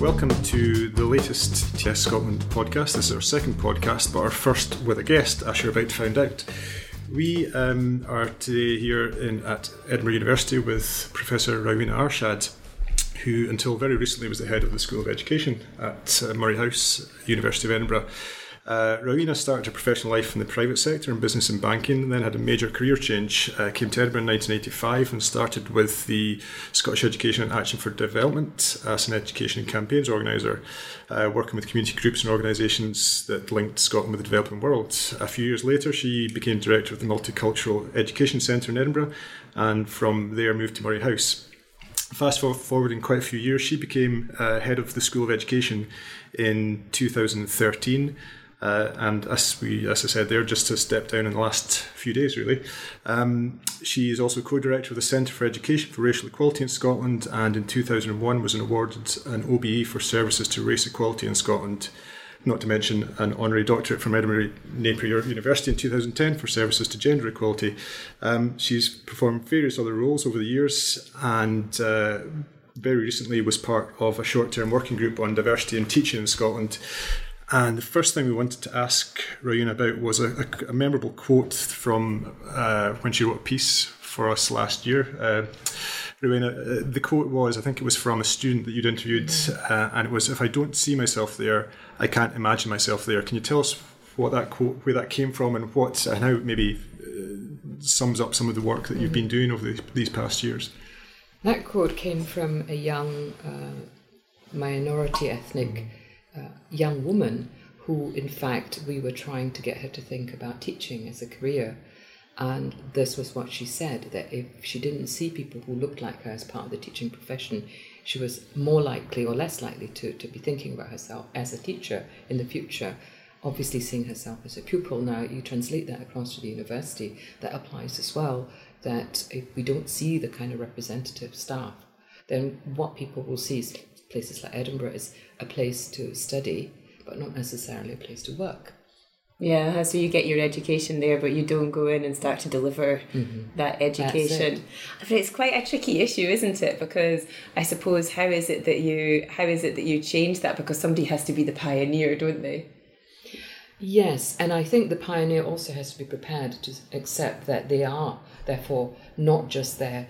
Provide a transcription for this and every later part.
Welcome to the latest Tes Scotland podcast. This is our second podcast, but our first with a guest, as you're about to find out. We um, are today here in, at Edinburgh University with Professor Rowena Arshad, who until very recently was the head of the School of Education at uh, Moray House, University of Edinburgh. Uh, Rowena started her professional life in the private sector in business and banking, and then had a major career change. Uh, came to Edinburgh in 1985 and started with the Scottish Education and Action for Development as an education and campaigns organiser, uh, working with community groups and organisations that linked Scotland with the developing world. A few years later, she became director of the Multicultural Education Centre in Edinburgh, and from there moved to Moray House. Fast forwarding quite a few years, she became uh, head of the School of Education in 2013 uh, and as we, as I said, there just a step down in the last few days, really. Um, she is also co-director of the Centre for Education for Racial Equality in Scotland, and in 2001 was awarded an OBE for services to race equality in Scotland. Not to mention an honorary doctorate from Edinburgh Napier University in 2010 for services to gender equality. Um, she's performed various other roles over the years, and uh, very recently was part of a short-term working group on diversity in teaching in Scotland and the first thing we wanted to ask Rowena about was a, a, a memorable quote from uh, when she wrote a piece for us last year. Uh, Rowena, uh, the quote was, I think it was from a student that you'd interviewed, uh, and it was, "If I don't see myself there, I can't imagine myself there." Can you tell us what that quote, where that came from, and what, and how maybe uh, sums up some of the work that you've been doing over the, these past years? That quote came from a young uh, minority ethnic uh, young woman who, in fact, we were trying to get her to think about teaching as a career. And this was what she said that if she didn't see people who looked like her as part of the teaching profession, she was more likely or less likely to, to be thinking about herself as a teacher in the future. Obviously, seeing herself as a pupil now, you translate that across to the university, that applies as well. That if we don't see the kind of representative staff, then what people will see is places like Edinburgh is a place to study, but not necessarily a place to work. Yeah, so you get your education there, but you don't go in and start to deliver mm-hmm. that education. But it's quite a tricky issue, isn't it? Because I suppose how is it that you how is it that you change that? Because somebody has to be the pioneer, don't they? Yes, and I think the pioneer also has to be prepared to accept that they are therefore not just there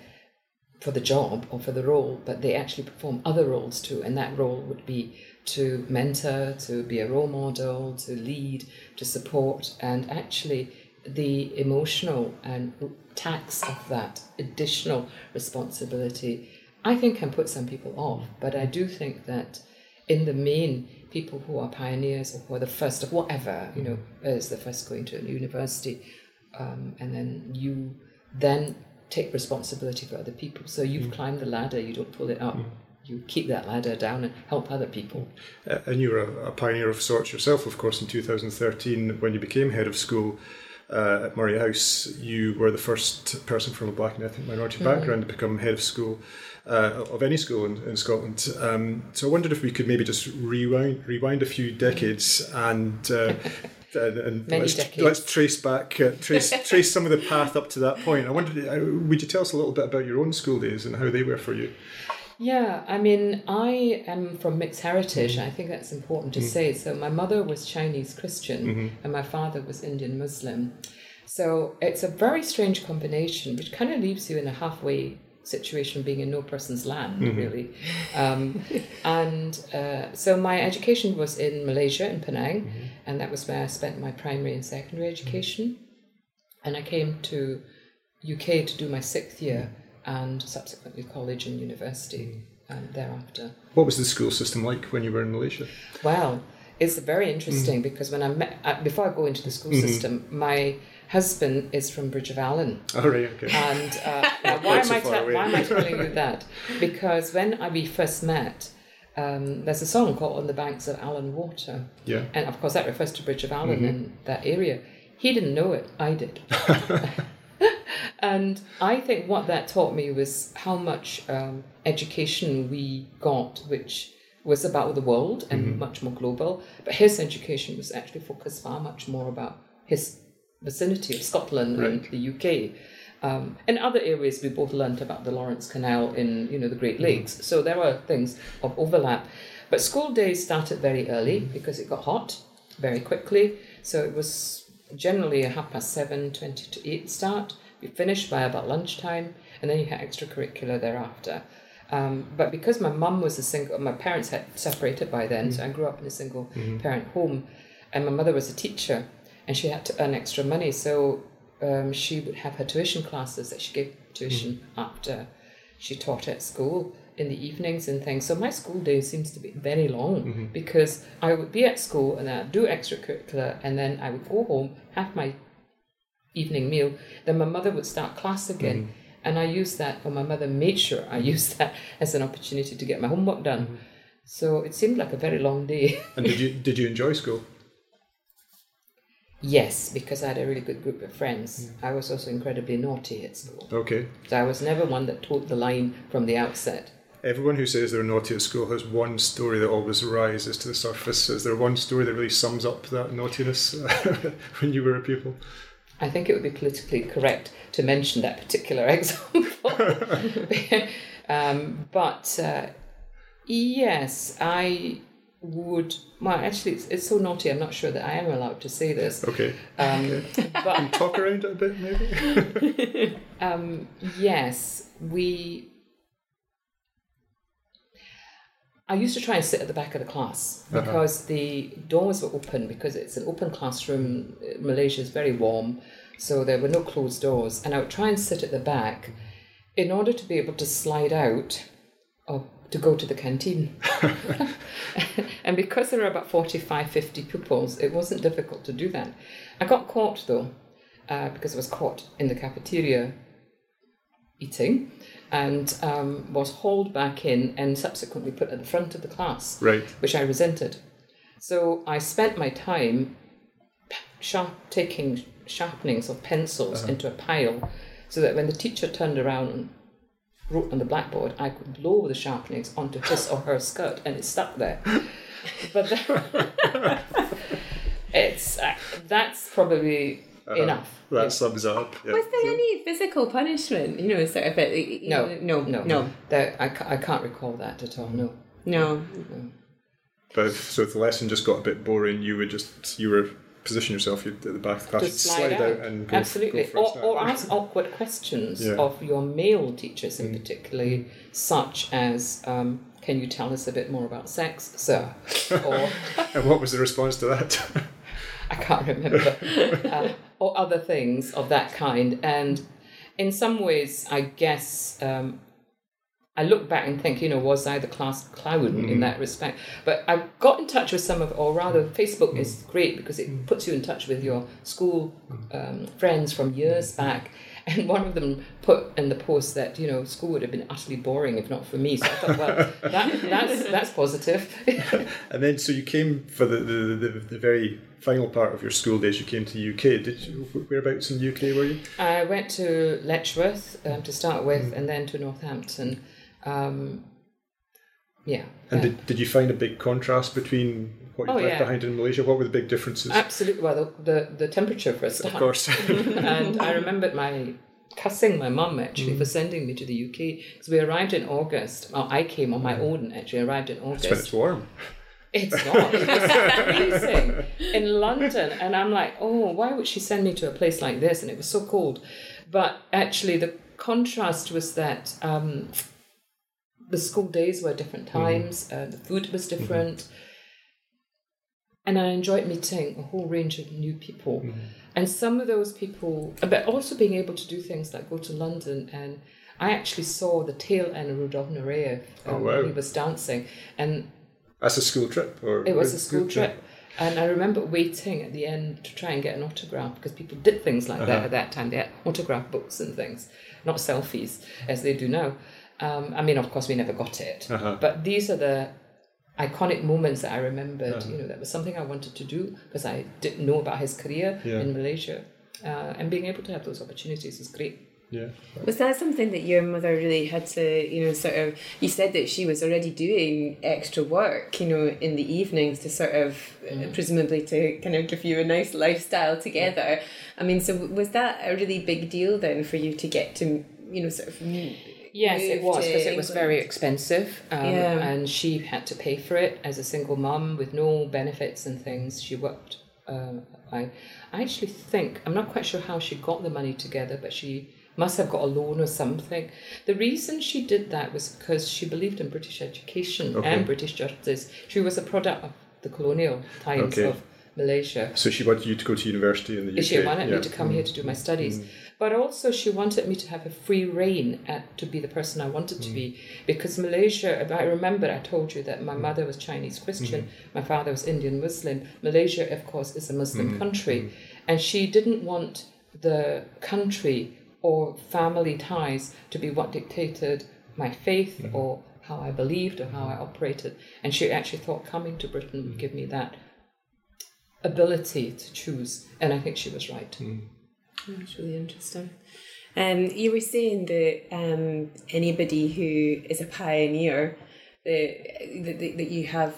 for the job or for the role, but they actually perform other roles too. And that role would be to mentor, to be a role model, to lead, to support, and actually the emotional and tax of that additional responsibility, I think can put some people off. But I do think that in the main, people who are pioneers or who are the first of whatever, you know, as the first going to a university, um, and then you then take responsibility for other people. So you've mm. climbed the ladder, you don't pull it up. Mm. You keep that ladder down and help other people. Uh, and you were a, a, pioneer of sorts yourself, of course, in 2013 when you became head of school uh, at Moray House. You were the first person from a black and ethnic minority mm. background to become head of school. Uh, of any school in, in Scotland. Um, so I wondered if we could maybe just rewind, rewind a few decades and uh, and, let's, let's, trace back, uh, trace trace some of the path up to that point. I wondered, uh, would you tell us a little bit about your own school days and how they were for you? Yeah, I mean, I am from mixed heritage. I think that's important to mm-hmm. say. So my mother was Chinese Christian, mm-hmm. and my father was Indian Muslim. So it's a very strange combination, which kind of leaves you in a halfway situation being in no person's land, mm-hmm. really. Um, and uh, so my education was in Malaysia, in Penang, mm-hmm. and that was where I spent my primary and secondary education. And I came to UK to do my sixth year and subsequently college and university um, thereafter. What was the school system like when you were in Malaysia? Well, it's very interesting mm. because when I met, uh, before I go into the school mm-hmm. system, my husband is from Bridge of Allan. Oh, right, okay. And uh, why, am I te- why am I telling you that? Because when I, we first met, um, there's a song called On the Banks of Allan Water. Yeah. And of course, that refers to Bridge of Allan mm-hmm. in that area. He didn't know it, I did. and I think what that taught me was how much um, education we got, which was about the world and mm-hmm. much more global. But his education was actually focused far much more about his vicinity of Scotland right. and the UK. Um, in other areas, we both learnt about the Lawrence Canal in you know the Great mm-hmm. Lakes, mm. so there were things of overlap. But school days started very early because it got hot very quickly. So it was generally a half past seven, twenty to 8 start. You finished by about lunchtime, and then you had extracurricular thereafter. Um, but because my mum was a single, my parents had separated by then, so I grew up in a single parent home, and my mother was a teacher, and she had to earn extra money. So um, she would have her tuition classes that she gave tuition mm. after she taught at school in the evenings and things. So my school day seems to be very long mm-hmm. because I would be at school and then I'd do extracurricular and then I would go home, have my evening meal. Then my mother would start class again. Mm-hmm. And I used that, or my mother made sure I mm-hmm. used that as an opportunity to get my homework done. So it seemed like a very long day. And did you did you enjoy school? Yes, because I had a really good group of friends. I was also incredibly naughty at school. Okay. So I was never one that towed the line from the outset. Everyone who says they're naughty at school has one story that always rises to the surface. Is there one story that really sums up that naughtiness when you were a pupil? I think it would be politically correct to mention that particular example. um, but uh, yes, I would. Well, actually, it's, it's so naughty. I'm not sure that I am allowed to say this. Okay. Um, but Talk around it a bit, maybe. um, yes, we. I used to try and sit at the back of the class Uh-huh. because the doors were open because it's an open classroom. Malaysia is very warm, so there were no closed doors, and I would try and sit at the back in order to be able to slide out or to go to the canteen. and because there were about 45, 50 pupils, it wasn't difficult to do that. I got caught though, uh, because I was caught in the cafeteria eating and um, was hauled back in and subsequently put at the front of the class, right. which I resented. So I spent my time sharp, taking sharpenings of pencils into a pile so that when the teacher turned around wrote on the blackboard, I could blow the sharpenings onto his or her skirt and it stuck there. But then, it's uh, that's probably enough. That sums up. Yeah. Was there any physical punishment? You know, sort of a, No, no, no, no, There, I, I can't recall that at all. No. no. But if, so if the lesson just got a bit boring, you would just you were position yourself you'd, at the back of the class, to you'd slide, out. and go, Absolutely. go or, or ask awkward questions Yeah. Mm. of your male teachers, in particularly, such as, um, "Can you tell us a bit more about sex, sir?" or And what was the response to that? I can't remember, uh, or other things of that kind. And in some ways, I guess um, I look back and think, you know, was I the class clown in mm-hmm. that respect? But I got in touch with some of, or rather, mm-hmm. Facebook is mm-hmm. great because it puts you in touch with your school um, friends from years back. And one of them put in the post that you know school would have been utterly boring if not for me. So I thought, well, that, that's that's positive. and then, so you came for the, the, the, the very final part of your school days. You came to the UK. Did you? Whereabouts in the UK were you? I went to Letchworth um, to start with, and then to Northampton. Um, yeah, And yeah. did, did you find a big contrast between what you Oh, left yeah. Behind in Malaysia? What were the big differences? absolutely. Well, the, the the temperature for a start. of course. and I remembered my cussing my mum actually Mm. for sending me to the UK because we arrived in August. Well, I came on my own actually. Arrived in August. when it's warm. It's not. It's freezing in London. And I'm like, oh, why would she send me to a place like this? And it was so cold. But actually, the contrast was that um, the school days were different mm-hmm. times, uh, the food was mm-hmm. different. And I enjoyed meeting a whole range of new people. Mm-hmm. And some of those people, uh, but also being able to do things like go to London and I actually saw the tail end of Rudolf Nureyev oh, um, Oh, wow. when he was dancing. And That's a school trip, or it was a school trip. And I remember waiting at the end to try and get an autograph because people did things like that uh-huh. at that time. They had autograph books and things, not selfies as they do now. Um, I mean, of course, we never got it. Uh-huh. But these are the iconic moments that I remembered. You know, that was something I wanted to do because I didn't know about his career Yeah. in Malaysia. Uh, and being able to have those opportunities is great. Yeah. Was that something that your mother really had to, you know, sort of? You said that she was already doing extra work, you know, in the evenings to sort of, uh, presumably, to kind of give you a nice lifestyle together. I mean, so was that a really big deal then for you to get to, you know, sort of Yes, it was because it was very expensive, um, Yeah. and she had to pay for it as a single mum with no benefits and things. She worked. Um, I, I actually think I'm not quite sure how she got the money together, but she must have got a loan or something. The reason she did that was because she believed in British education Okay. and British justice. She was a product of the colonial times Okay. of Malaysia. So she wanted you to go to university in the UK. She wanted yeah. me to come here to do my studies. But also, she wanted me to have a free reign at, to be the person I wanted to mm. be. Because Malaysia, I remember I told you that my mm. mother was Chinese Christian, mm-hmm. my father was Indian Muslim. Malaysia, of course, is a Muslim mm-hmm. country. Mm-hmm. And she didn't want the country or family ties to be what dictated my faith or how I believed or how I operated. And she actually thought coming to Britain would give me that ability to choose. And I think she was right. That's really interesting. Um, you were saying that um, anybody who is a pioneer, that, that, that you have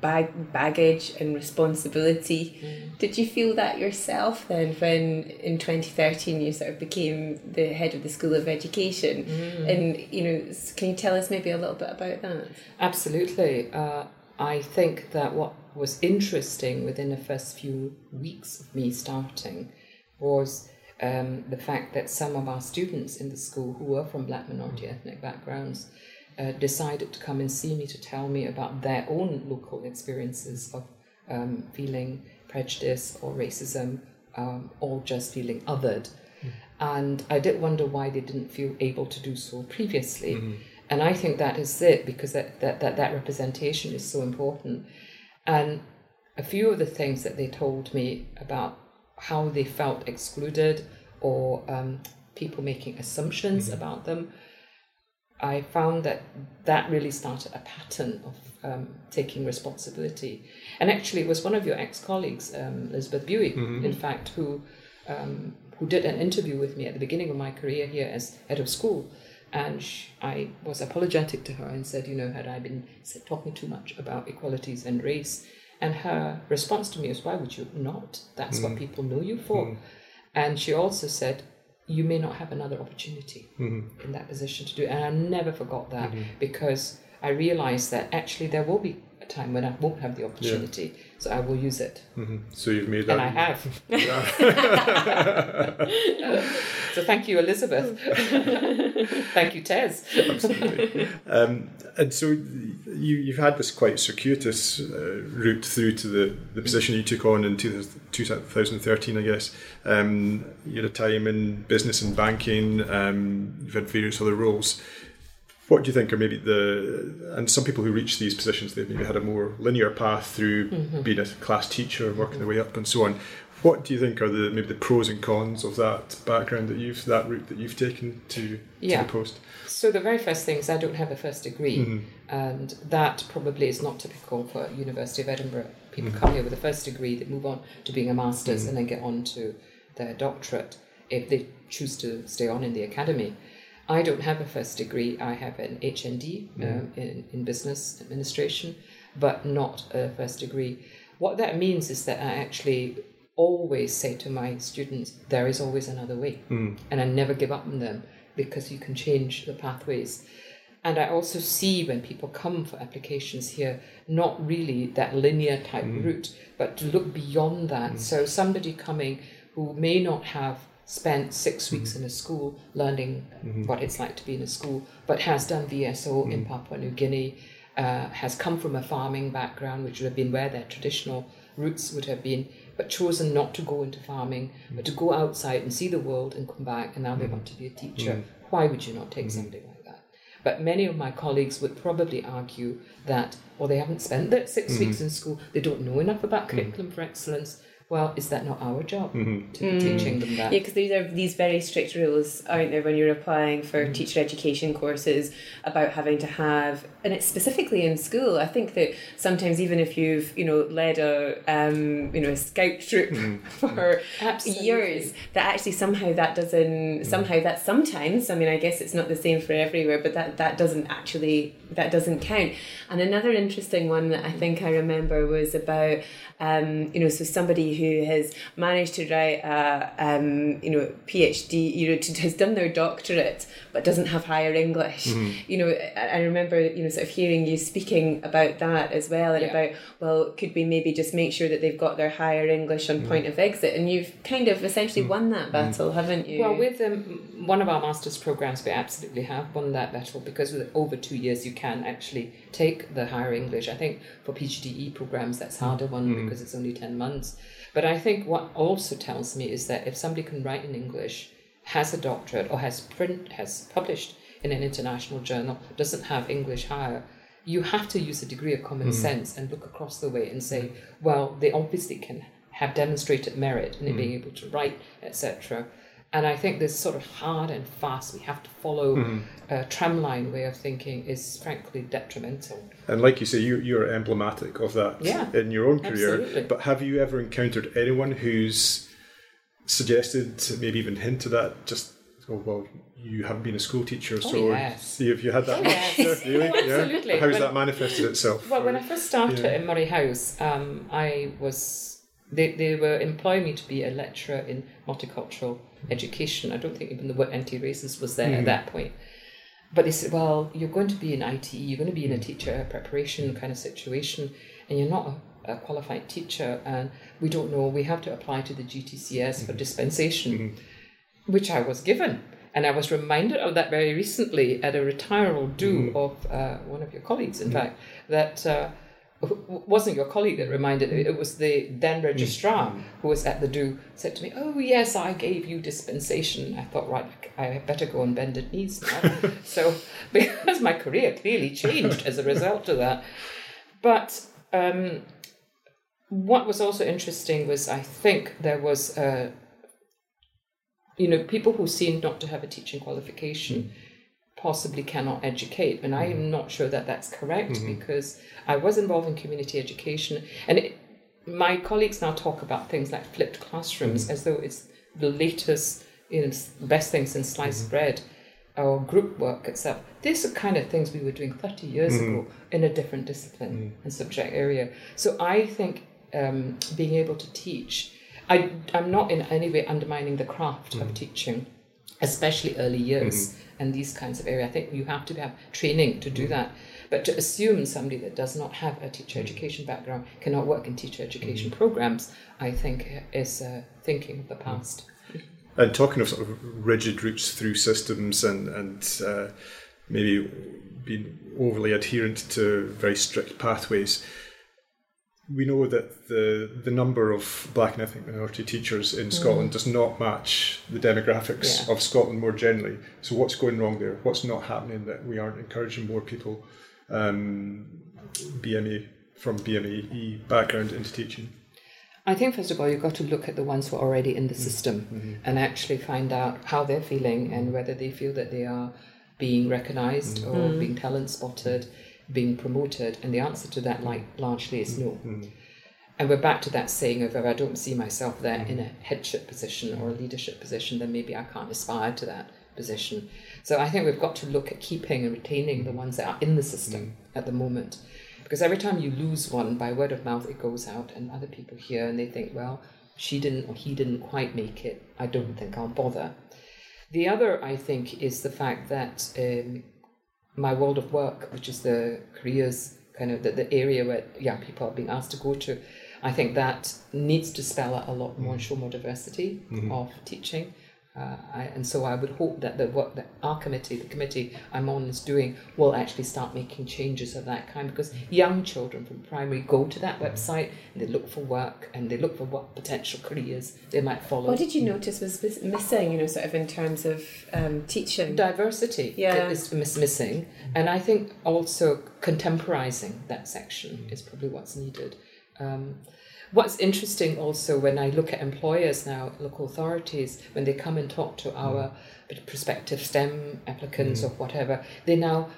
bag, baggage and responsibility. Did you feel that yourself then when in 2013 you sort of became the head of the School of Education? And, you know, can you tell us maybe a little bit about that? Absolutely. Uh, I think that what was interesting within the first few weeks of me starting was um, the fact that some of our students in the school who were from black minority ethnic backgrounds uh, decided to come and see me to tell me about their own local experiences of um, feeling prejudice or racism um, or just feeling othered. And I did wonder why they didn't feel able to do so previously. And I think that is it because that, that, that, that representation is so important. And a few of the things that they told me about how they felt excluded or um, people making assumptions about them, I found that that really started a pattern of um, taking responsibility. And actually, it was one of your ex colleagues, um, Elizabeth Buie, in fact, who um, who did an interview with me at the beginning of my career here as head of school. And sh I was apologetic to her and said, you know, had I been talking too much about equalities and race? And her response to me was, why would you not? That's what mm. people know you for. Mm. And she also said, you may not have another opportunity mm-hmm. in that position to do it. And I never forgot that mm-hmm. because I realized that actually there will be a time when I won't have the opportunity. So I will use it. Mhm. So you've made that. And I have. so thank you, Elizabeth. thank you, Tes. Absolutely. um, and so you, you've had this quite circuitous uh, route through to the, the position you took on in 2000 2013, I guess. Um, you had a time in business and banking, um, you've had various other roles. What do you think are maybe the, and some people who reach these positions, they've maybe had a more linear path through being a class teacher, working their way up and so on. What do you think are the maybe the pros and cons of that background that you've that route that you've taken to, Yeah. to the post? So the very first thing is I don't have a first degree, Mm-hmm. and that probably is not typical for University of Edinburgh. People come here with a first degree, they move on to being a master's, and then get on to their doctorate if they choose to stay on in the academy. I don't have a first degree. I have an HND um, in, in business administration, but not a first degree. What that means is that I actually always say to my students, there is always another way. Hmm. And I never give up on them because you can change the pathways. And I also see when people come for applications here, not really that linear type hmm. route, but to look beyond that. Hmm. So somebody coming who may not have spent six weeks in a school learning what it's like to be in a school, but has done VSO in Papua New Guinea, uh, has come from a farming background, which would have been where their traditional roots would have been, but chosen not to go into farming, but to mm. go outside and see the world and come back, and now they want mm. to be a teacher. Mm. Why would you not take something like that? But many of my colleagues would probably argue that, well, they haven't spent that 6 weeks in school, they don't know enough about curriculum for excellence. Well, is that not our job mm-hmm. to be teaching them that? Yeah, because these are these very strict rules, aren't there, when you're applying for teacher education courses about having to have, and it's specifically in school. I think that sometimes even if you've you know led a um, you know a scout troop for Absolutely. years, that actually somehow that doesn't somehow that sometimes. I mean, I guess it's not the same for everywhere, but that that doesn't actually that doesn't count. And another interesting one that I think I remember was about um, you know so somebody who has managed to write a um, you know PhD, you know, to, has done their doctorate but doesn't have higher English. Mm-hmm. You know, I, I, remember you know sort of hearing you speaking about that as well, and yeah. about well, could we maybe just make sure that they've got their higher English on mm-hmm. point of exit, and you've kind of essentially mm-hmm. won that battle, haven't you? Well, with um, one of our master's programs, we absolutely have won that battle because with over two years you can actually take the higher English. I think for PGDE programs that's harder one mm. because it's only 10 months. But I think what also tells me is that if somebody can write in English, has a doctorate or has print has published in an international journal, doesn't have English higher, you have to use a degree of common mm. sense and look across the way and say, well, they obviously can have demonstrated merit in mm. being able to write, etc. And I think this sort of hard and fast, we have to follow mm. a tramline way of thinking is frankly detrimental. And like you say, you, you're emblematic of that yeah, in your own career. Absolutely. But have you ever encountered anyone who's suggested, maybe even hinted at, just, oh, well, you haven't been a school teacher, oh, so yes. have you had that? Oh, yes. really? oh, absolutely. Yeah? How has that manifested itself? Well, when I first started yeah. in Moray House, um, I was they, they were employing me to be a lecturer in multicultural education. I don't think even the word anti-racist was there mm. at that point. But they said, well, you're going to be in IT, you're going to be in a teacher preparation kind of situation, and you're not a, a qualified teacher, and we don't know, we have to apply to the GTCS for mm-hmm. dispensation, mm-hmm. which I was given. And I was reminded of that very recently at a retiral do mm. of uh, one of your colleagues, in mm. fact, that uh, wasn't your colleague that reminded me, it was the then registrar mm. who was at the do, said to me, Oh, yes, I gave you dispensation. I thought, right, I better go on bended knees now. so, because my career clearly changed as a result of that. But um, what was also interesting was I think there was, uh, you know, people who seem not to have a teaching qualification. Mm possibly cannot educate. And I am not sure that that's correct mm-hmm. because I was involved in community education. And it, my colleagues now talk about things like flipped classrooms mm-hmm. as though it's the latest, you know, best thing since sliced mm-hmm. bread or group work itself. These are kind of things we were doing 30 years mm-hmm. ago in a different discipline mm-hmm. and subject area. So I think um, being able to teach, I, I'm not in any way undermining the craft of teaching, especially early years and these kinds of areas. I think you have to have training to do mm. that. But to assume somebody that does not have a teacher mm. education background cannot work in teacher education mm-hmm. programs, I think is uh, thinking of the past. And talking of sort of rigid routes through systems and, and uh, maybe being overly adherent to very strict pathways, we know that the the number of black and ethnic minority teachers in Scotland mm. does not match the demographics yeah. of Scotland more generally. So what's going wrong there? What's not happening that we aren't encouraging more people um, BME from BME background into teaching? I think first of all you've got to look at the ones who are already in the mm. system mm-hmm. and actually find out how they're feeling and whether they feel that they are being recognized mm. or being talent spotted being promoted? And the answer to that, like largely, is no. Mm-hmm. And we're back to that saying of if I don't see myself there mm-hmm. in a headship position or a leadership position, then maybe I can't aspire to that position. So I think we've got to look at keeping and retaining the ones that are in the system mm-hmm. at the moment. Because every time you lose one by word of mouth, it goes out, and other people hear and they think, well, she didn't or he didn't quite make it. I don't think I'll bother. The other, I think, is the fact that um, my world of work, which is the careers kind of the, the area where young people are being asked to go to, I think that needs to spell out a lot more and show more diversity mm-hmm. of teaching. Uh, I, and so I would hope that the work that our committee, the committee I'm on, is doing will actually start making changes of that kind because young children from primary go to that website and they look for work and they look for what potential careers they might follow. What did you notice was missing, you know, sort of in terms of um, teaching? Diversity yeah. is missing. And I think also contemporizing that section is probably what's needed. Um, What's interesting also when I look at employers now, local authorities, when they come and talk to our mm. prospective STEM applicants mm. or whatever, they now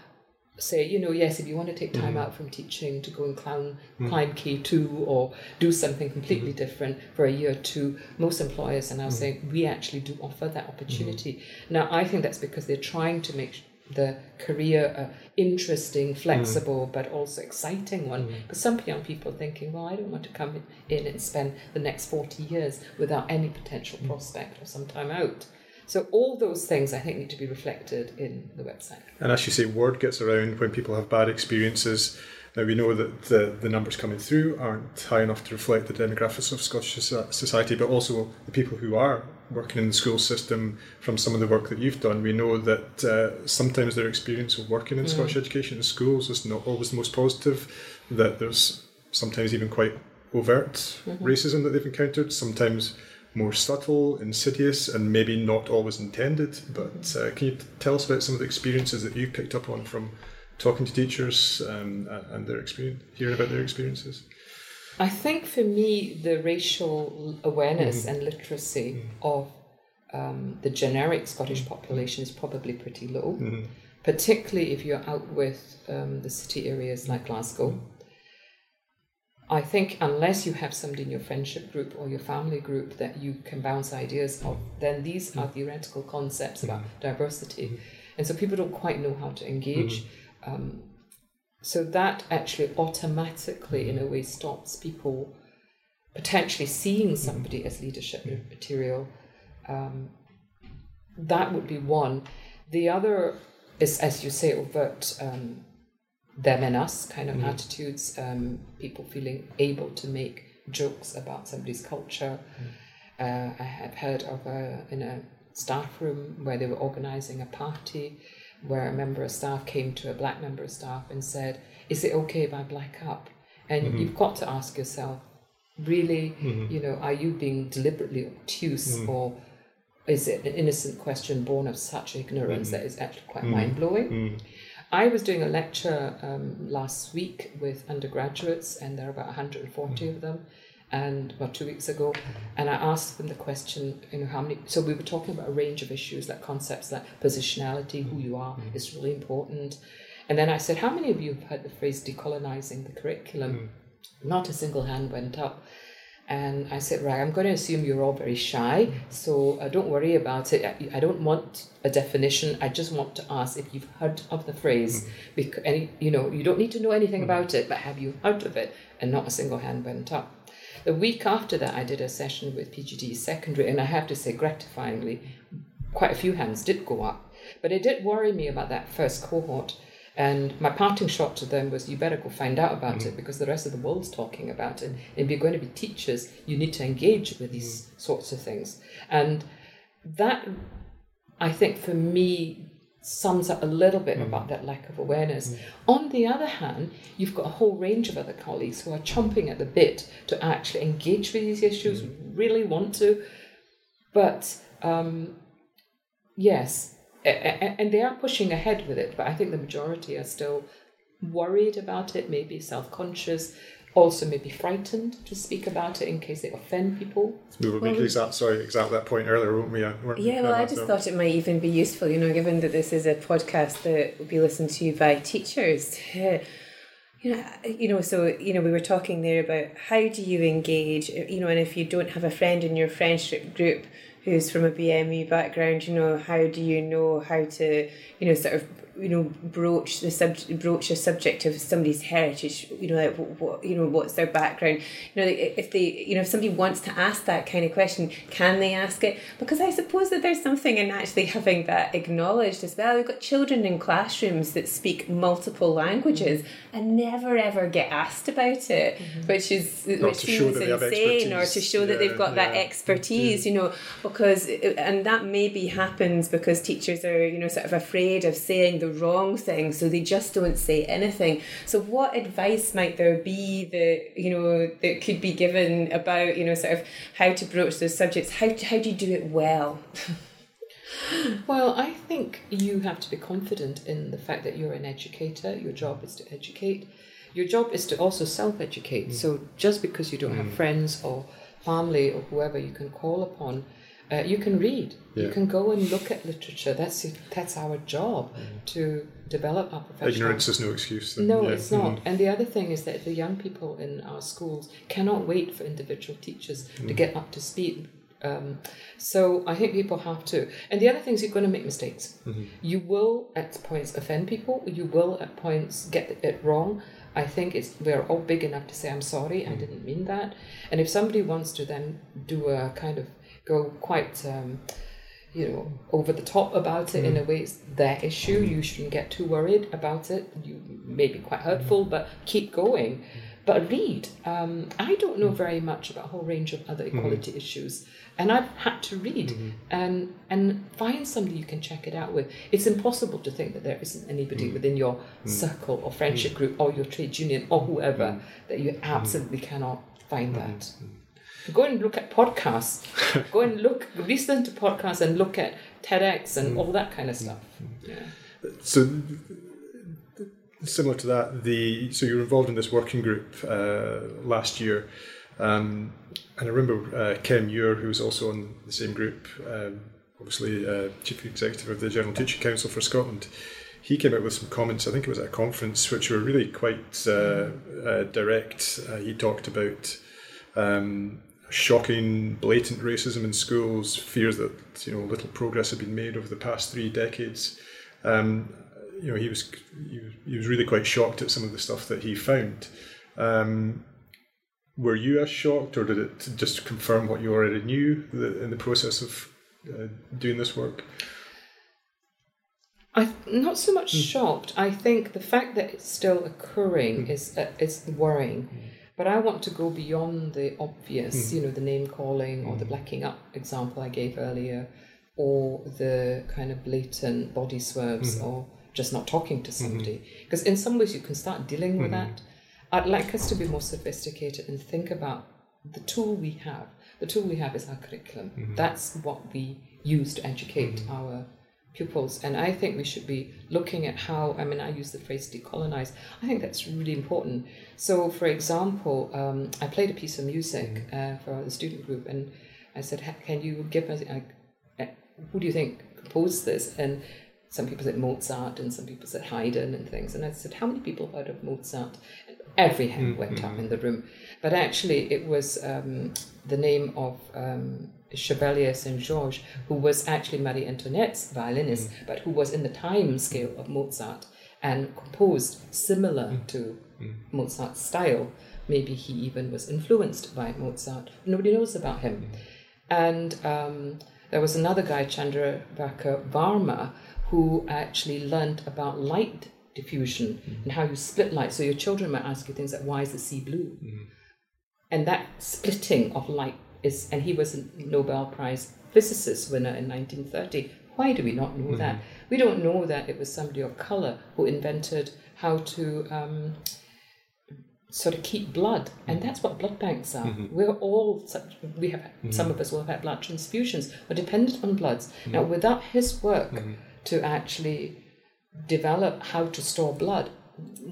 say, you know, yes, if you want to take time mm. out from teaching to go and climb, mm. climb K2 or do something completely mm. different for a year or two, most employers are now mm. saying, we actually do offer that opportunity. Now, I think that's because they're trying to make the career uh, interesting, flexible, mm. but also exciting one. Mm. Because some young people are thinking, well, I don't want to come in and spend the next 40 years without any potential mm. prospect or some time out. So all those things I think need to be reflected in the website. And as you say, word gets around when people have bad experiences. Now we know that the, the numbers coming through aren't high enough to reflect the demographics of Scottish society, but also the people who are working in the school system from some of the work that you've done, we know that uh, sometimes their experience of working in mm. Scottish education in schools is not always the most positive, that there's sometimes even quite overt mm-hmm. racism that they've encountered, sometimes more subtle, insidious, and maybe not always intended. But uh, can you tell us about some of the experiences that you've picked up on from talking to teachers um, and their experience, hearing about their experiences? I think for me, the racial awareness mm-hmm. and literacy mm-hmm. of um, the generic Scottish population is probably pretty low, mm-hmm. particularly if you're out with um, the city areas like Glasgow. I think unless you have somebody in your friendship group or your family group that you can bounce ideas off, then these are theoretical concepts about diversity. And so people don't quite know how to engage. Mm-hmm. Um, so that actually automatically, in a way, stops people potentially seeing somebody as leadership material. Um, that would be one. The other is, as you say, overt um, them and us kind of mm. attitudes, um, people feeling able to make jokes about somebody's culture. Mm. Uh, I have heard of a, in a staff room where they were organizing a party where a member of staff came to a black member of staff and said, Is it okay if I black up? And mm-hmm. you've got to ask yourself, really, mm-hmm. you know, are you being deliberately obtuse mm-hmm. or is it an innocent question born of such ignorance mm-hmm. that is actually quite mm-hmm. mind blowing? Mm-hmm. I was doing a lecture um, last week with undergraduates, and there are about 140 of them and about two weeks ago, and I asked them the question, you know, how many. So we were talking about a range of issues, like concepts like positionality, who you are mm. is really important, and then I said, how many of you have heard the phrase decolonizing the curriculum? Mm. Not a single hand went up. And I said, right, I'm going to assume you're all very shy, so uh, don't worry about it. I, I, don't want a definition. I just want to ask if you've heard of the phrase. Mm. Because any, you know, you don't need to know anything mm. about it, but have you heard of it? And not a single hand went up. The week after that, I did a session with PGD secondary, and I have to say, gratifyingly, quite a few hands did go up. But it did worry me about that first cohort. And my parting shot to them was, you better go find out about mm. it because the rest of the world's talking about it. And if you're going to be teachers, you need to engage with these mm. sorts of things. And that, I think, for me, sums up a little bit mm. about that lack of awareness. Mm. On the other hand, you've got a whole range of other colleagues who are chomping at the bit to actually engage with these issues, mm. really want to. But um, yes, and they are pushing ahead with it, but I think the majority are still worried about it, maybe self conscious, also maybe frightened to speak about it in case they offend people. We were making exact sorry exactly that point earlier, weren't we? Uh, weren't yeah, well, I just thought it might even be useful, you know, given that this is a podcast that will be listened to by teachers. To, you know, you know, so you know, we were talking there about how do you engage, you know, and if you don't have a friend in your friendship group who's from a BME background, you know, how do you know how to, you know, sort of you know broach the subject broach a subject of somebody's heritage you know like what, what you know what's their background you know if they you know if somebody wants to ask that kind of question can they ask it because i suppose that there's something in actually having that acknowledged as well we've got children in classrooms that speak multiple languages mm-hmm. and never ever get asked about it mm-hmm. which is Not which seems insane or to show yeah, that they've got yeah. that expertise mm-hmm. you know because and that maybe happens because teachers are you know sort of afraid of saying the the wrong thing, so they just don't say anything. So, what advice might there be that you know that could be given about you know sort of how to broach those subjects? How how do you do it well? well, I think you have to be confident in the fact that you're an educator. Your job is to educate. Your job is to also self-educate. Mm. So just because you don't mm. have friends or family or whoever you can call upon uh, you can read. Yeah. You can go and look at literature. That's that's our job mm. to develop our profession. Ignorance is no excuse. Then. No, yeah. it's not. Mm. And the other thing is that the young people in our schools cannot wait for individual teachers mm. to get up to speed. Um, so I think people have to. And the other thing is you're going to make mistakes. You will at points offend people. You will at points get it wrong. I think it's we're all big enough to say I'm sorry. I didn't mean that. And if somebody wants to then do a kind of go quite. Um, you know, over the top about it in a mm. way it's their issue. You shouldn't get too worried about it. You may be quite mm. hurtful, but keep going. Mm. But read. Um, I don't know very much about a whole range of other equality issues, and I've had to read mm-hmm. and and find somebody you can check it out with. It's impossible to think that there isn't anybody within your circle or friendship group or your trade union or whoever that you absolutely cannot find mm-hmm. that. Go and look at podcasts. Go and look, listen to podcasts and look at TEDx and all that kind of stuff. Yeah. So, similar to that, the so you were involved in this working group uh, last year, um, and I remember uh, Ken Muir, who was also on the same group, um, obviously uh, chief executive of the General Teaching Council for Scotland. He came out with some comments. I think it was at a conference, which were really quite uh, uh, direct. Uh, he talked about. Um, shocking, blatant racism in schools, fears that you know little progress had been made over the past three decades. Um, you know, he was, he was he was really quite shocked at some of the stuff that he found. Um, were you as shocked, or did it just confirm what you already knew in the process of uh, doing this work? I'm not so much shocked. I think the fact that it's still occurring is uh, is worrying. But I want to go beyond the obvious, hmm. you know, the name calling or the hmm. blacking up example I gave earlier, or the kind of blatant body swerves hmm. or just not talking to somebody. Because in some ways you can start dealing with that. I'd like us to be more sophisticated and think about the tool we have. The tool we have is our curriculum. That's what we use to educate our pupils. And I think we should be looking at how, I mean, I use the phrase decolonize. I think that's really important. So, for example, um, I played a piece of music uh, for the student group, and I said, Can you give us, uh, who do you think composed this? And some people said Mozart, and some people said Haydn, and things. And I said, How many people heard of Mozart? And every hand went up in the room. But actually, it was um, the name of um, Chevalier Saint Georges, who was actually Marie Antoinette's violinist, mm. but who was in the time scale of Mozart and composed similar mm. to mm. Mozart's style. Maybe he even was influenced by Mozart. Nobody knows about him. And um, there was another guy, Chandrabhakar Varma, who actually learned about light diffusion and how you split light. So your children might ask you things like, why is the sea blue? And that splitting of light is, and he was a Nobel Prize physicist winner in 1930. Why do we not know that? Mm-hmm. We don't know that it was somebody of color who invented how to um, sort of keep blood, and mm-hmm. that's what blood banks are. Mm-hmm. We're all such, we have some of us will have had blood transfusions. We're dependent on bloods. Now, without his work to actually develop how to store blood,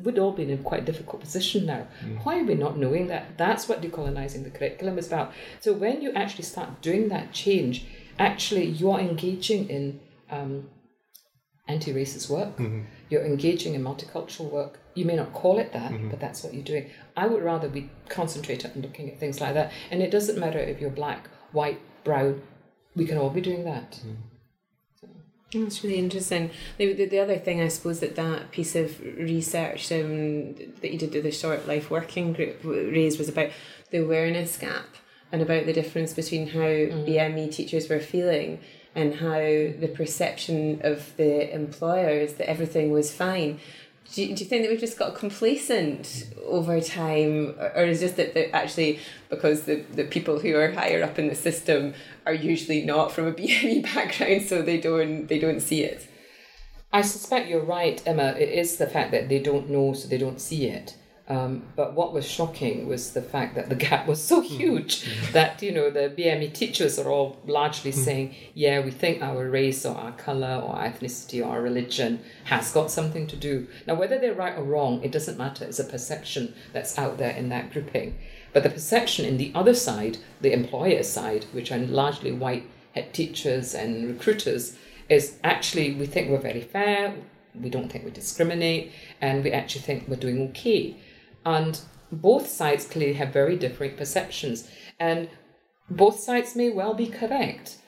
we'd all be in a quite difficult position now. Mm. Why are we not knowing that? That's what decolonizing the curriculum is about. So when you actually start doing that change, actually you're engaging in um, anti-racist work. Mm-hmm. You're engaging in multicultural work. You may not call it that, mm-hmm. but that's what you're doing. I would rather be concentrated on looking at things like that. And it doesn't matter if you're black, white, brown. We can all be doing that. Mm. That's really interesting. The, the, the other thing, I suppose, that that piece of research um, that you did with the Short Life Working Group raised was about the awareness gap and about the difference between how BME teachers were feeling and how the perception of the employers that everything was fine. Do you, do you think that we've just got complacent over time, or is just that that actually because the, the people who are higher up in the system are usually not from a BME background, so they don't they don't see it? I suspect you're right, Emma. It is the fact that they don't know, so they don't see it. Um, but what was shocking was the fact that the gap was so hmm. huge hmm. that you know the BME teachers are all largely hmm. saying, "Yeah, we think our race or our color or our ethnicity or our religion has got something to do." Now, whether they're right or wrong, it doesn't matter. It's a perception that's out there in that grouping. But the perception in the other side, the employer side, which are largely white head teachers and recruiters, is actually we think we're very fair, we don't think we discriminate, and we actually think we're doing okay. And both sides clearly have very different perceptions. And both sides may well be correct.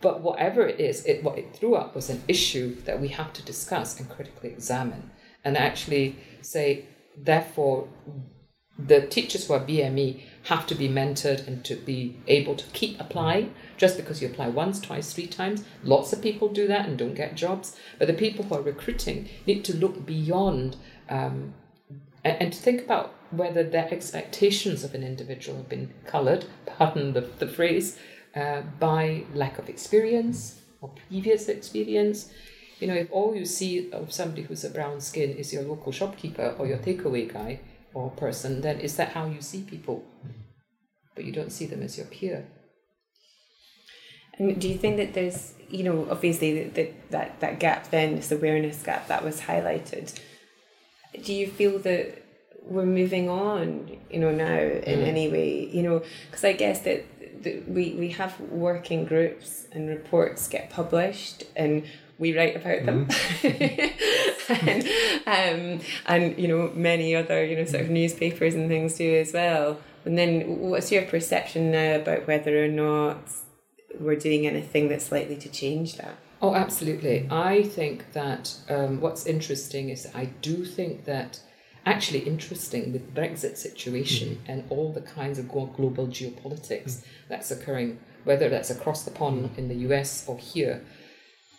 But whatever it is, it, what it threw up was an issue that we have to discuss and critically examine and actually say, therefore, the teachers who are BME have to be mentored and to be able to keep applying. Just because you apply once, twice, three times, lots of people do that and don't get jobs. But the people who are recruiting need to look beyond um, and, to think about whether their expectations of an individual have been coloured, pardon the, the phrase, uh, by lack of experience or previous experience. You know, if all you see of somebody who's a brown skin is your local shopkeeper or your takeaway guy or person, then is that how you see people? But you don't see them as your peer. And do you think that there's, you know, obviously that that, that gap then, this awareness gap that was highlighted, do you feel that we're moving on, you know, now in mm. any way, you know, because I guess that, that we, we have working groups and reports get published and we write about them. Mm. and, um, and you know many other you know sort of newspapers and things do as well. And then what's your perception now about whether or not we're doing anything that's likely to change that oh absolutely i think that um, what's interesting is i do think that actually interesting with Brexit situation mm. and all the kinds of global geopolitics mm. that's occurring, whether that's across the pond in the US or here.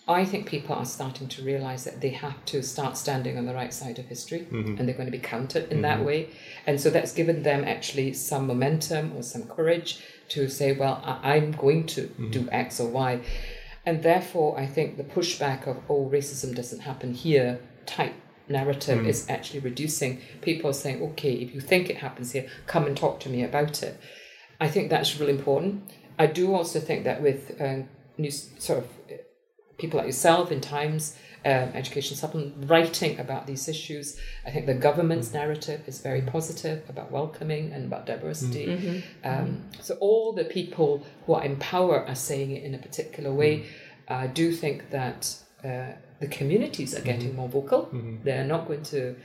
I think people are starting to realize that they have to start standing on the right side of history mm-hmm. and they're going to be counted in mm-hmm. that way. And so that's given them actually some momentum or some courage to say, well, I- am going to mm-hmm. do X or Y. And therefore, I think the pushback of, oh, racism doesn't happen here type narrative mm. is actually reducing. People saying, okay, if you think it happens here, come and talk to me about it. I think that's really important. I do also think that with uh, new sort of uh, people like yourself in Times, um, Education Supplement, writing about these issues, I think the government's mm. narrative is very positive about welcoming and about diversity. Mm. Mm-hmm. Um, so all the people who are in power are saying it in a particular way. Mm. I do think that uh, the communities are getting mm-hmm. more vocal. Mm-hmm. They're not going to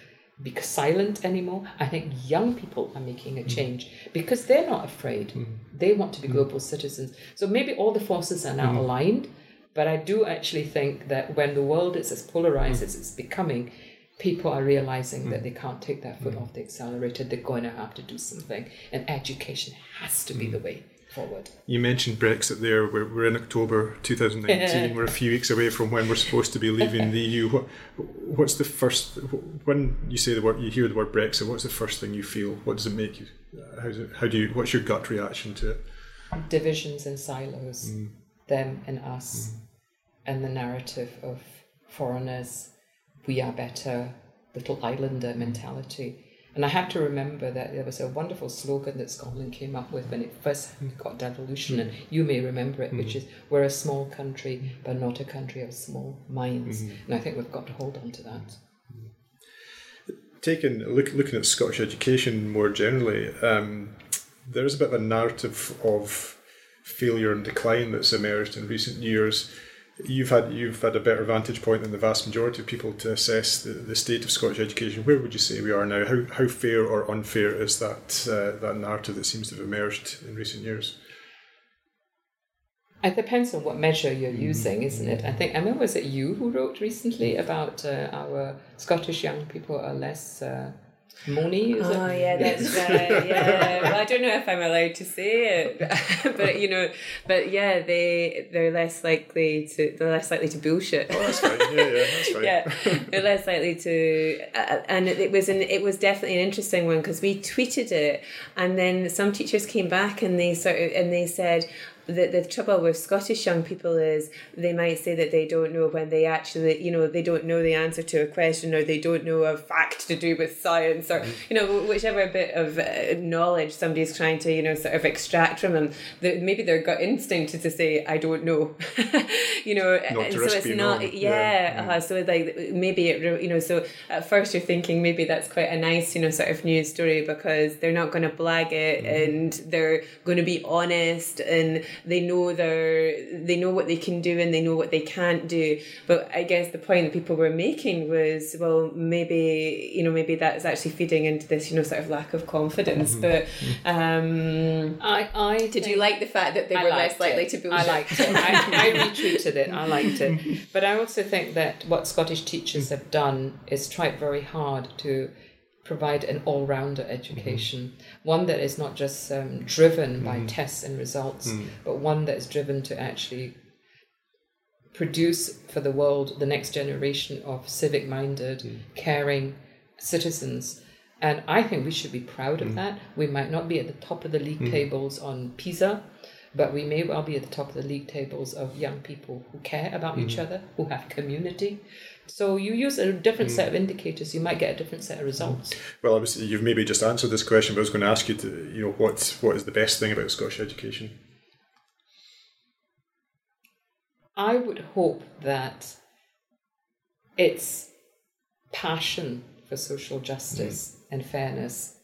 be silent anymore. I think young people are making a mm-hmm. change because they're not afraid. Mm-hmm. They want to be mm-hmm. global citizens. So maybe all the forces are now aligned. But I do actually think that when the world is as polarized as it's becoming, people are realizing that they can't take their foot off the accelerator. They're going to have to do something. And education has to be the way forward. You mentioned Brexit there. We're, we're in October 2019. we're a few weeks away from when we're supposed to be leaving the EU. What, what's the first when you say the word, you hear the word Brexit? What's the first thing you feel? What does it make you? How, it, how do you? What's your gut reaction to it? Divisions and silos, mm. them and us, mm. And the narrative of foreigners. We are better. Little islander mentality and I have to remember that there was a wonderful slogan that Scotland came up with when it first got devolution, and you may remember it, which mm-hmm. is We're a small country, but not a country of small minds. Mm-hmm. And I think we've got to hold on to that. Taking look, looking at Scottish education more generally, um, there is a bit of a narrative of failure and decline that's emerged in recent years you've had you've had a better vantage point than the vast majority of people to assess the, the state of Scottish education. Where would you say we are now? How, how fair or unfair is that uh, that narrative that seems to have emerged in recent years? It depends on what measure you're mm-hmm. using, isn't it? I think I remember was it you who wrote recently about uh, our Scottish young people are less uh, Moni? oh, it? yeah, that's right. Yeah. well, I don't know if I'm allowed to say it, but you know, but yeah, they they're less likely to they're less likely to bullshit. Oh, that's right. Yeah, yeah, that's right. yeah, they're less likely to, uh, and it, it was an it was definitely an interesting one because we tweeted it, and then some teachers came back and they sort of and they said, the, the trouble with Scottish young people is they might say that they don't know when they actually, you know, they don't know the answer to a question or they don't know a fact to do with science or, mm-hmm. you know, whichever bit of uh, knowledge somebody's trying to, you know, sort of extract from them. The, maybe their gut instinct is to say, I don't know, you know, not and so it's not, wrong. yeah, yeah. Uh, so like maybe it, you know, so at first you're thinking maybe that's quite a nice, you know, sort of news story because they're not going to blag it mm-hmm. and they're going to be honest and they know their they know what they can do and they know what they can't do. But I guess the point that people were making was, well, maybe you know maybe that is actually feeding into this you know sort of lack of confidence. Mm-hmm. But um, I, I did think- you like the fact that they I were less likely it. to build? I liked it. I, I retweeted it. I liked it. But I also think that what Scottish teachers have done is tried very hard to provide an all-rounder mm-hmm. education, one that is not just um, driven by mm-hmm. tests and results, mm-hmm. but one that is driven to actually produce for the world the next generation of civic-minded, caring citizens. And I think we should be proud of that. We might not be at the top of the league tables on PISA, but we may well be at the top of the league tables of young people who care about each mm. other, who have community. So you use a different set of mm. indicators, you might get a different set of mm-hmm. results. Well, obviously, you've maybe just answered this question, but I was going to ask you to, you know, what what is the best thing about Scottish education? I would hope that its passion for social justice mm. and fairness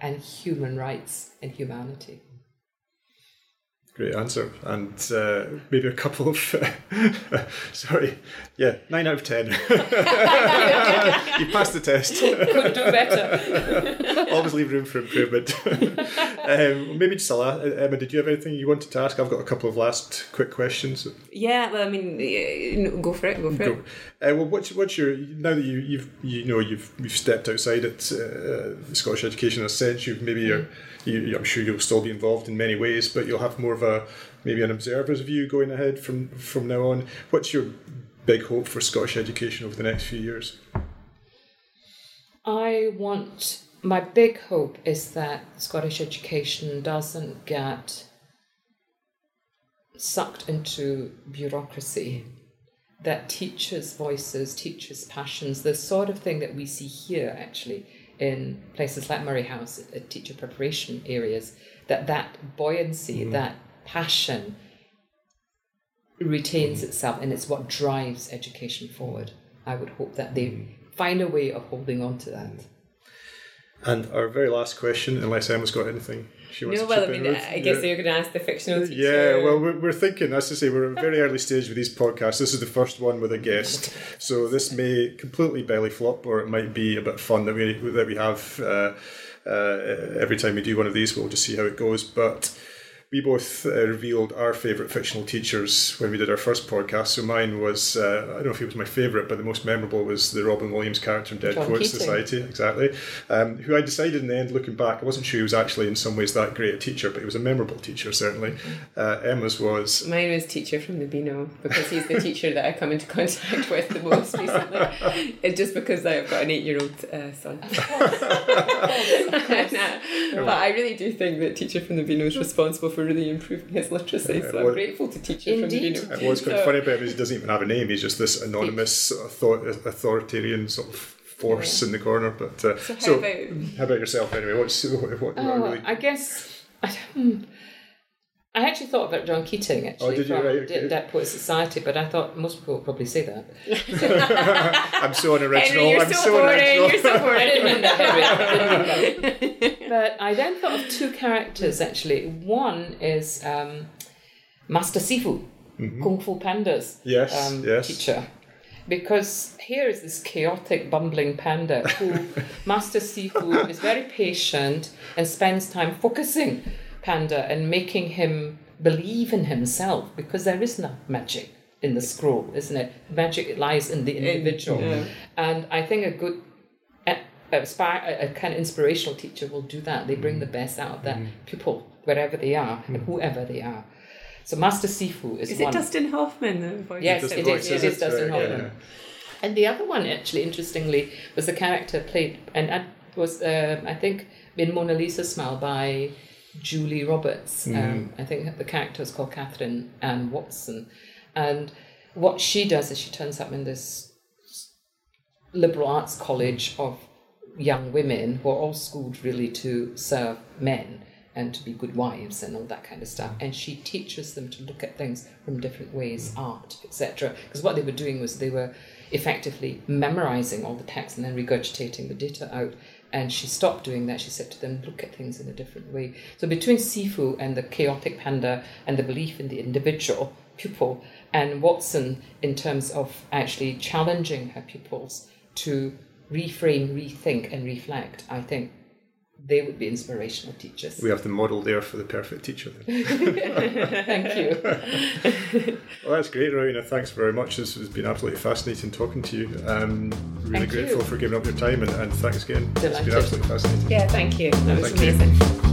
and human rights and humanity. Great answer, and uh, maybe a couple of sorry, yeah, nine out of ten. you passed the test. Could do better. Always leave room for improvement. um, maybe just a la- Emma, did you have anything you wanted to ask? I've got a couple of last quick questions. yeah, well, I mean, go for it. Go for Go. it. Uh, well, what's what's your now that you you've you know you've you've stepped outside it, uh, Scottish education in a sense. You've maybe you're, you, I'm sure you'll still be involved in many ways, but you'll have more of a maybe an observer's view going ahead from from now on. What's your big hope for Scottish education over the next few years? I want my big hope is that Scottish education doesn't get sucked into bureaucracy. That teachers' voices, teachers' passions, the sort of thing that we see here actually in places like Moray House, at teacher preparation areas, that that buoyancy, mm-hmm. that passion retains itself and it's what drives education forward. I would hope that they find a way of holding on to that. And our very last question, unless Emma's got anything she wants to say. No, to well, I mean, with. I guess Yeah. you're going to ask the fictional teacher. Yeah, well, we're, we're thinking, as I say, we're at a very early stage with these podcasts. This is the first one with a guest, so this may completely belly flop, or it might be a bit fun that we that we have uh, uh, every time we do one of these. We'll just see how it goes. But we both uh, revealed our favourite fictional teachers when we did our first podcast. So mine was, uh, I don't know if it was my favourite, but the most memorable was the Robin Williams character in Dead John Poets Keating. Society, exactly. Um, who I decided in the end, looking back, I wasn't sure he was actually in some ways that great a teacher, but he was a memorable teacher, certainly. Uh, Emma's was Mine was teacher from the Beano because he's the teacher that I come into contact with the most recently. It's just because I've got an eight-year-old uh, son. Nah, but I really do think that teacher from the Beano is responsible for really improving his literacy. So well- I'm grateful to teacher Indeed. from the It Beano. was quite So- funny about him. is He doesn't even have a name. He's just this anonymous author- authoritarian sort of force in the corner. But uh, so, how about- how about yourself anyway? What's what, what, what Oh, really? I guess I, hmm. I actually thought about John Keating actually Oh, did you? from Right, okay. Dead Poets Society, but I thought most people would probably say that. I'm so unoriginal. Henry, you're I'm so so boring. unoriginal. You're so I boring. didn't mean that, Henry. I didn't mean that. But I then thought of two characters actually. One is um, Master Sifu, Kung Fu Panda's Mm-hmm. Yes, um, yes. teacher. Because here is this chaotic, bumbling panda who Master Sifu is very patient and spends time focusing Panda and making him believe in himself because there is no magic in the scroll, isn't it? Magic lies in the individual. yeah. And I think a good a, a, spy- a, a kind of inspirational teacher will do that. They bring the best out of that pupil, wherever they are and whoever they are. So Master Sifu is, Is one. it Dustin Hoffman? The voice? Yes, Just it the is. voices, It is it's Dustin right, Hoffman. yeah. And the other one, actually, interestingly, was the character played, and that was, uh, I think, in Mona Lisa Smile by Julia Roberts. Um, I think the character is called Katherine Ann Watson. And what she does is she turns up in this liberal arts college of young women who are all schooled really to serve men and to be good wives and all that kind of stuff. And she teaches them to look at things from different ways, art, etc. Because what they were doing was they were effectively memorizing all the text and then regurgitating the data out. And she stopped doing that. She said to them, look at things in a different way. So between Sifu and the chaotic panda and the belief in the individual pupil, and Watson in terms of actually challenging her pupils to reframe, rethink, and reflect, I think they would be inspirational teachers. We have the model there for the perfect teacher. Thank you. well, that's great, Rowena. Thanks very much. This has been absolutely fascinating talking to you. Um, really Thank grateful you. for giving up your time, and, and thanks again. It's Delighted. been absolutely fascinating. Yeah, thank you. That was Thank you. amazing.